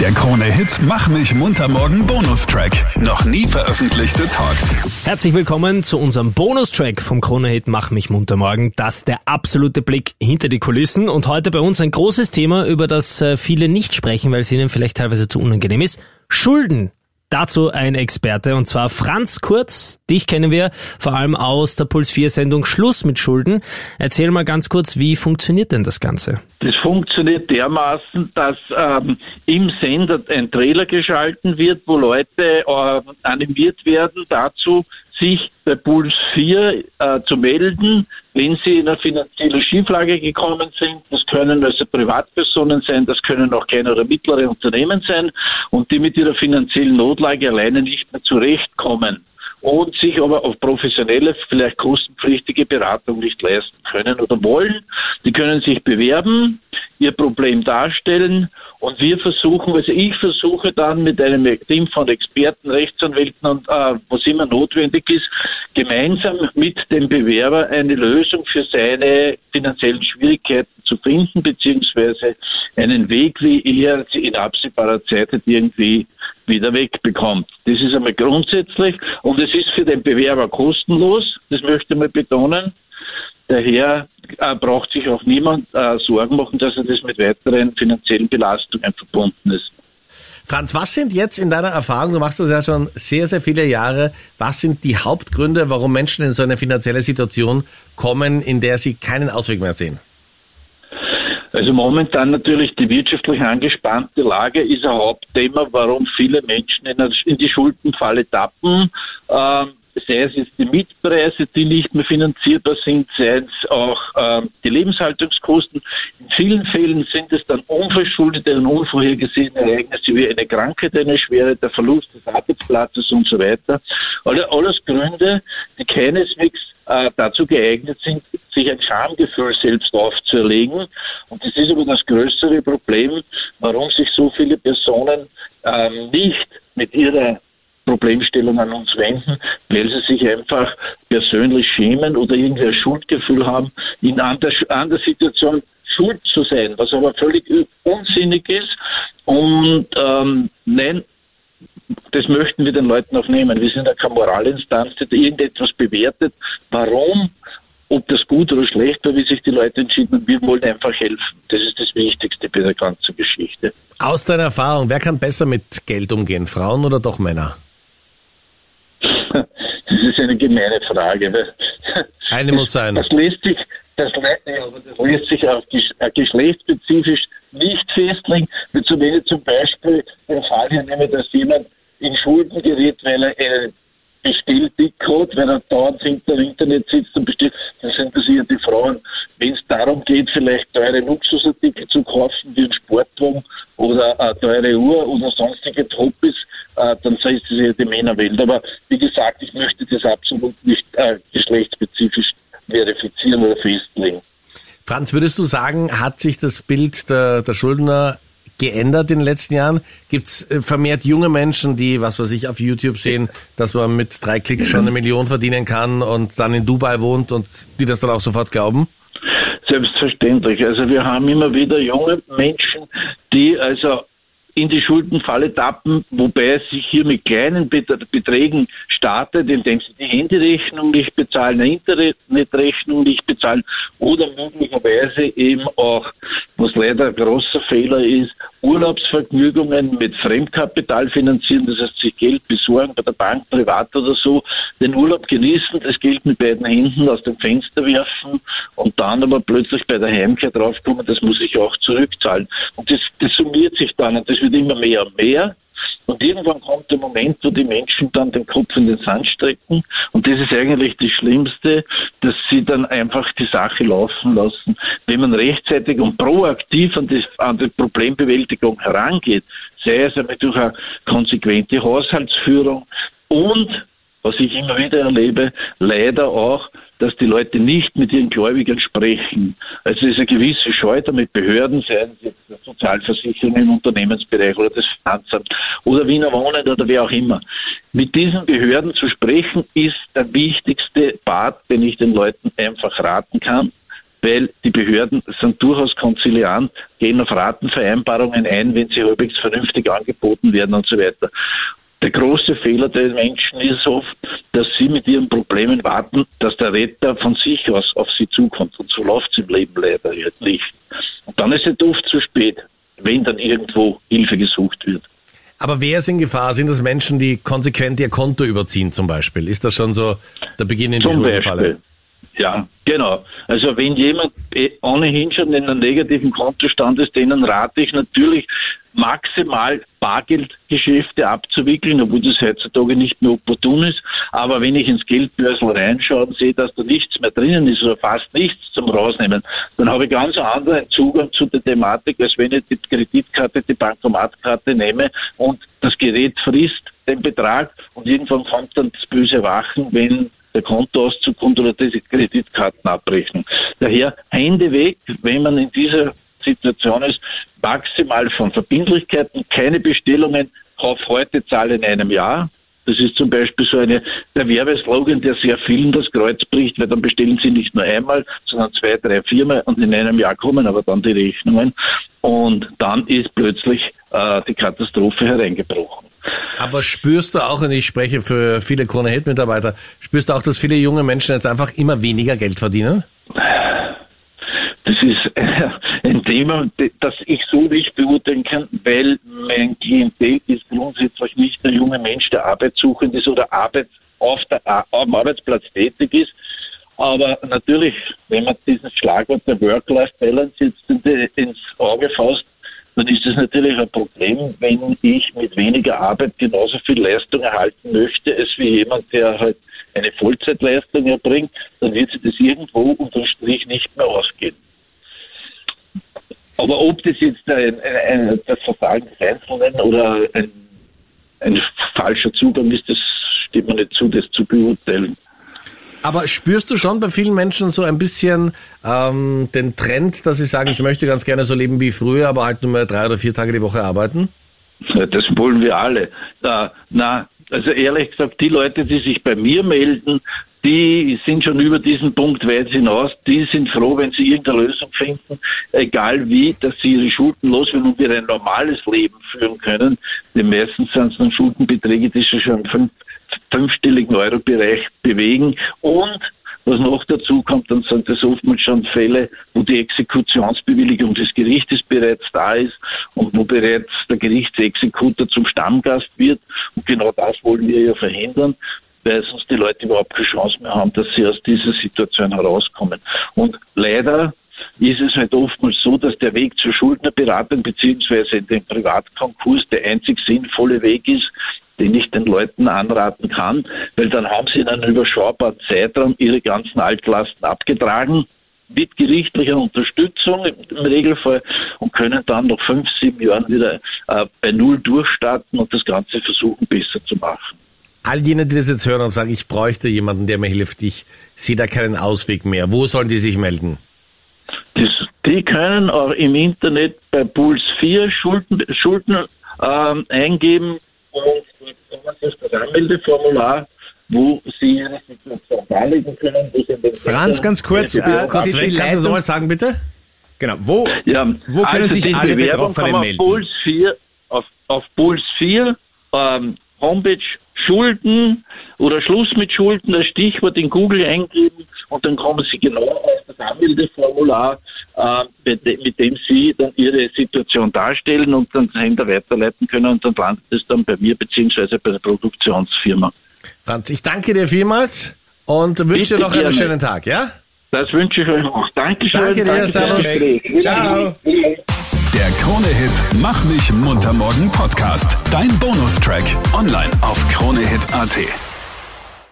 Der Krone-Hit Mach mich munter morgen Bonustrack. Noch nie veröffentlichte Talks. Herzlich willkommen zu unserem Bonustrack vom Krone-Hit Mach mich munter morgen. Das der absolute Blick hinter die Kulissen und heute bei uns ein großes Thema, über das äh, viele nicht sprechen, weil es ihnen vielleicht teilweise zu unangenehm ist. Schulden. Dazu ein Experte und zwar Franz Kurz. Dich kennen wir vor allem aus der Puls 4 Sendung Schluss mit Schulden. Erzähl mal ganz kurz, wie funktioniert denn das Ganze? Das funktioniert dermaßen, dass ähm, im Sender ein Trailer geschalten wird, wo Leute äh, animiert werden dazu, sich bei Puls 4 äh, zu melden, wenn sie in eine finanzielle Schieflage gekommen sind. Das können also Privatpersonen sein, das können auch kleine oder mittlere Unternehmen sein und die mit ihrer finanziellen Notlage alleine nicht mehr zurechtkommen und sich aber auf professionelle, vielleicht kostenpflichtige Beratung nicht leisten können oder wollen. Die können sich bewerben, ihr Problem darstellen und wir versuchen, also ich versuche dann mit einem Team von Experten, Rechtsanwälten und äh, was immer notwendig ist, gemeinsam mit dem Bewerber eine Lösung für seine finanziellen Schwierigkeiten zu finden, beziehungsweise einen Weg, wie er sie in absehbarer Zeit irgendwie wieder wegbekommt. Das ist einmal grundsätzlich und es ist für den Bewerber kostenlos, das möchte ich mal betonen. Daher äh, braucht sich auch niemand äh, Sorgen machen, dass er das mit weiteren finanziellen Belastungen verbunden ist. Franz, was sind jetzt in deiner Erfahrung, du machst das ja schon sehr, sehr viele Jahre, was sind die Hauptgründe, warum Menschen in so eine finanzielle Situation kommen, in der sie keinen Ausweg mehr sehen? Also momentan natürlich die wirtschaftlich angespannte Lage ist ein Hauptthema, warum viele Menschen in, die Schuldenfalle tappen. Ähm, sei es jetzt die Mietpreise, die nicht mehr finanzierbar sind, sei es auch ähm, die Lebenshaltungskosten. In vielen Fällen sind es dann unverschuldete und unvorhergesehene Ereignisse wie eine Krankheit, eine Schwere, der Verlust des Arbeitsplatzes und so weiter. Alles Gründe, die keineswegs äh, dazu geeignet sind, sich ein Schamgefühl selbst aufzuerlegen. Und das ist aber das größere Problem, warum sich so viele Personen ähm, nicht mit ihrer Problemstellung an uns wenden, weil sie sich einfach persönlich schämen oder irgendwie ein Schuldgefühl haben, in an der Situation schuld zu sein, was aber völlig unsinnig ist. Und ähm, nein, das möchten wir den Leuten auch nehmen. Wir sind ja keine Moralinstanz, die irgendetwas bewertet. Warum? Ob das gut oder schlecht war, wie sich die Leute entschieden haben, wir wollen einfach helfen. Das ist das Wichtigste bei der ganzen Geschichte. Aus deiner Erfahrung, wer kann besser mit Geld umgehen, Frauen oder doch Männer? Ist eine gemeine Frage. Eine muss sein. Das lässt sich, das, das lässt sich auch äh, geschlechtsspezifisch nicht festlegen. Wie zum, zum Beispiel den Fall hier nehme, dass jemand in Schulden gerät, weil er einen Bestelldick hat, weil er dauernd hinter dem Internet sitzt und bestellt, dann sind das eher die Frauen. Wenn es darum geht, vielleicht teure Luxusartikel zu kaufen, wie ein Sportwagen oder eine teure Uhr oder sonstige Hobbys, äh, dann ist es die Männerwelt. Aber wie gesagt, ich möchte das absolut nicht äh, geschlechtsspezifisch verifizieren oder festlegen. Franz, würdest du sagen, hat sich das Bild der, der Schuldner geändert in den letzten Jahren? Gibt es äh, vermehrt junge Menschen, die, was weiß ich, auf YouTube sehen, dass man mit drei Klicks schon eine Million verdienen kann und dann in Dubai wohnt und die das dann auch sofort glauben? Selbstverständlich. Also wir haben immer wieder junge Menschen, die also in die Schuldenfalle tappen, wobei es sich hier mit kleinen Beträgen startet, indem sie die Handyrechnung nicht bezahlen, eine Internetrechnung nicht bezahlen oder möglicherweise eben auch, was leider ein großer Fehler ist, Urlaubsvergnügungen mit Fremdkapital finanzieren, das heißt sich Geld besorgen bei der Bank, privat oder so, den Urlaub genießen, das Geld mit beiden Händen aus dem Fenster werfen und dann aber plötzlich bei der Heimkehr draufkommen, das muss ich auch zurückzahlen. Und das, das summiert sich dann und das wird immer mehr und mehr. Und irgendwann kommt der Moment, wo die Menschen dann den Kopf in den Sand strecken. Und das ist eigentlich das Schlimmste, dass sie dann einfach die Sache laufen lassen. Wenn man rechtzeitig und proaktiv an die, an die Problembewältigung herangeht, sei es einmal durch eine konsequente Haushaltsführung und was ich immer wieder erlebe, leider auch, dass die Leute nicht mit ihren Gläubigern sprechen. Also es ist eine gewisse Scheu, damit Behörden, seien es jetzt Sozialversicherungen im Unternehmensbereich oder das Finanzamt oder Wiener Wohnen oder wer auch immer. Mit diesen Behörden zu sprechen, ist der wichtigste Part, den ich den Leuten einfach raten kann. weil die Behörden sind durchaus konziliant, gehen auf Ratenvereinbarungen ein, wenn sie halbwegs vernünftig angeboten werden und so weiter. Der große Fehler der Menschen ist oft, dass sie mit ihren Problemen warten, dass der Retter von sich aus auf sie zukommt. Und so läuft es im Leben leider nicht. Und dann ist es oft zu spät, wenn dann irgendwo Hilfe gesucht wird. Aber wer ist in Gefahr? Sind das Menschen, die konsequent ihr Konto überziehen zum Beispiel? Ist das schon so der Beginn in die Zum Schuldenfalle? Beispiel. Ja, genau. Also wenn jemand eh ohnehin schon in einem negativen Kontostand ist, denen rate ich natürlich maximal Bargeldgeschäfte abzuwickeln, obwohl das heutzutage nicht mehr opportun ist. Aber wenn ich ins Geldbörsel reinschaue und sehe, dass da nichts mehr drinnen ist oder fast nichts zum Rausnehmen, dann habe ich ganz einen anderen Zugang zu der Thematik, als wenn ich die Kreditkarte, die Bankomatkarte nehme und das Gerät frisst den Betrag und irgendwann kommt dann das böse Wachen, wenn der Kontoauszug kommt oder diese Kreditkartenabrechnung. Daher Hände weg, wenn man in dieser Situation ist, maximal von Verbindlichkeiten, keine Bestellungen, kauf heute, zahle in einem Jahr. Das ist zum Beispiel so eine, der Werbeslogan, der sehr vielen das Kreuz bricht, weil dann bestellen sie nicht nur einmal, sondern zwei, drei, viermal und in einem Jahr kommen aber dann die Rechnungen und dann ist plötzlich äh, die Katastrophe hereingebrochen. Aber spürst du auch, und ich spreche für viele Krone Hit Mitarbeiter, spürst du auch, dass viele junge Menschen jetzt einfach immer weniger Geld verdienen? Das ist ein Thema, das ich so nicht beurteilen kann, weil mein Klientel ist grundsätzlich nicht der junge Mensch, der arbeitssuchend ist oder Arbeit auf der, am Arbeitsplatz tätig ist. Aber natürlich, wenn man dieses Schlagwort der Work-Life-Balance jetzt ins Auge fasst, dann ist es natürlich ein Problem, wenn ich mit weniger Arbeit genauso viel Leistung erhalten möchte, als wie jemand, der halt eine Vollzeitleistung erbringt, dann wird sich das irgendwo unter Strich nicht mehr ausgehen. Aber ob das jetzt ein, ein, ein, das Versagen des Einzelnen oder ein, ein falscher Zugang ist, das steht mir nicht zu, das zu beurteilen. Aber spürst du schon bei vielen Menschen so ein bisschen ähm, den Trend, dass sie sagen, ich möchte ganz gerne so leben wie früher, aber halt nur mehr drei oder vier Tage die Woche arbeiten? Das wollen wir alle. Na, na, also ehrlich gesagt, die Leute, die sich bei mir melden, die sind schon über diesen Punkt weit hinaus. Die sind froh, wenn sie irgendeine Lösung finden, egal wie, dass sie ihre Schulden loswerden und wieder ein normales Leben führen können. Denn meistens sind es dann Schuldenbeträge, die sich schon fünf, fünfstelligen Euro-Bereich bewegen. Und was noch dazu kommt, dann sind das oftmals schon Fälle, wo die Exekutionsbewilligung des Gerichtes bereits da ist und wo bereits der Gerichtsexekutor zum Stammgast wird. Und genau das wollen wir ja verhindern weil sonst die Leute überhaupt keine Chance mehr haben, dass sie aus dieser Situation herauskommen. Und leider ist es halt oftmals so, dass der Weg zur Schuldnerberatung beziehungsweise den Privatkonkurs der einzig sinnvolle Weg ist, den ich den Leuten anraten kann, weil dann haben sie in einem überschaubaren Zeitraum ihre ganzen Altlasten abgetragen mit gerichtlicher Unterstützung im Regelfall und können dann nach fünf, sieben Jahren wieder äh, bei Null durchstarten und das Ganze versuchen besser zu machen all jene, die das jetzt hören und sagen, ich bräuchte jemanden, der mir hilft, ich sehe da keinen Ausweg mehr. Wo sollen die sich melden? Das, die können auch im Internet bei Puls 4 Schulden, Schulden ähm, eingeben und Anmeldeformular wo Sie Ihre Situation darlegen können. Franz, ganz kurz, äh, kurz die, die kannst du nochmal sagen, bitte? Genau, wo, ja, wo können also sich alle Betroffenen melden? Puls 4, auf, auf Puls 4 ähm, Homepage Schulden oder Schluss mit Schulden, das Stichwort in Google eingeben und dann kommen Sie genau auf das Anmeldeformular, äh, mit dem Sie dann Ihre Situation darstellen und dann Händler weiterleiten können und dann landet es dann bei mir beziehungsweise bei der Produktionsfirma. Franz, ich danke dir vielmals und wünsche dir noch einen schönen Tag, ja? Das wünsche ich euch auch. Dankeschön. Danke dir, Danke Servus. Ciao. Der Krone-Hit Mach mich munter morgen Podcast. Dein Bonustrack. Online auf kronehit.at.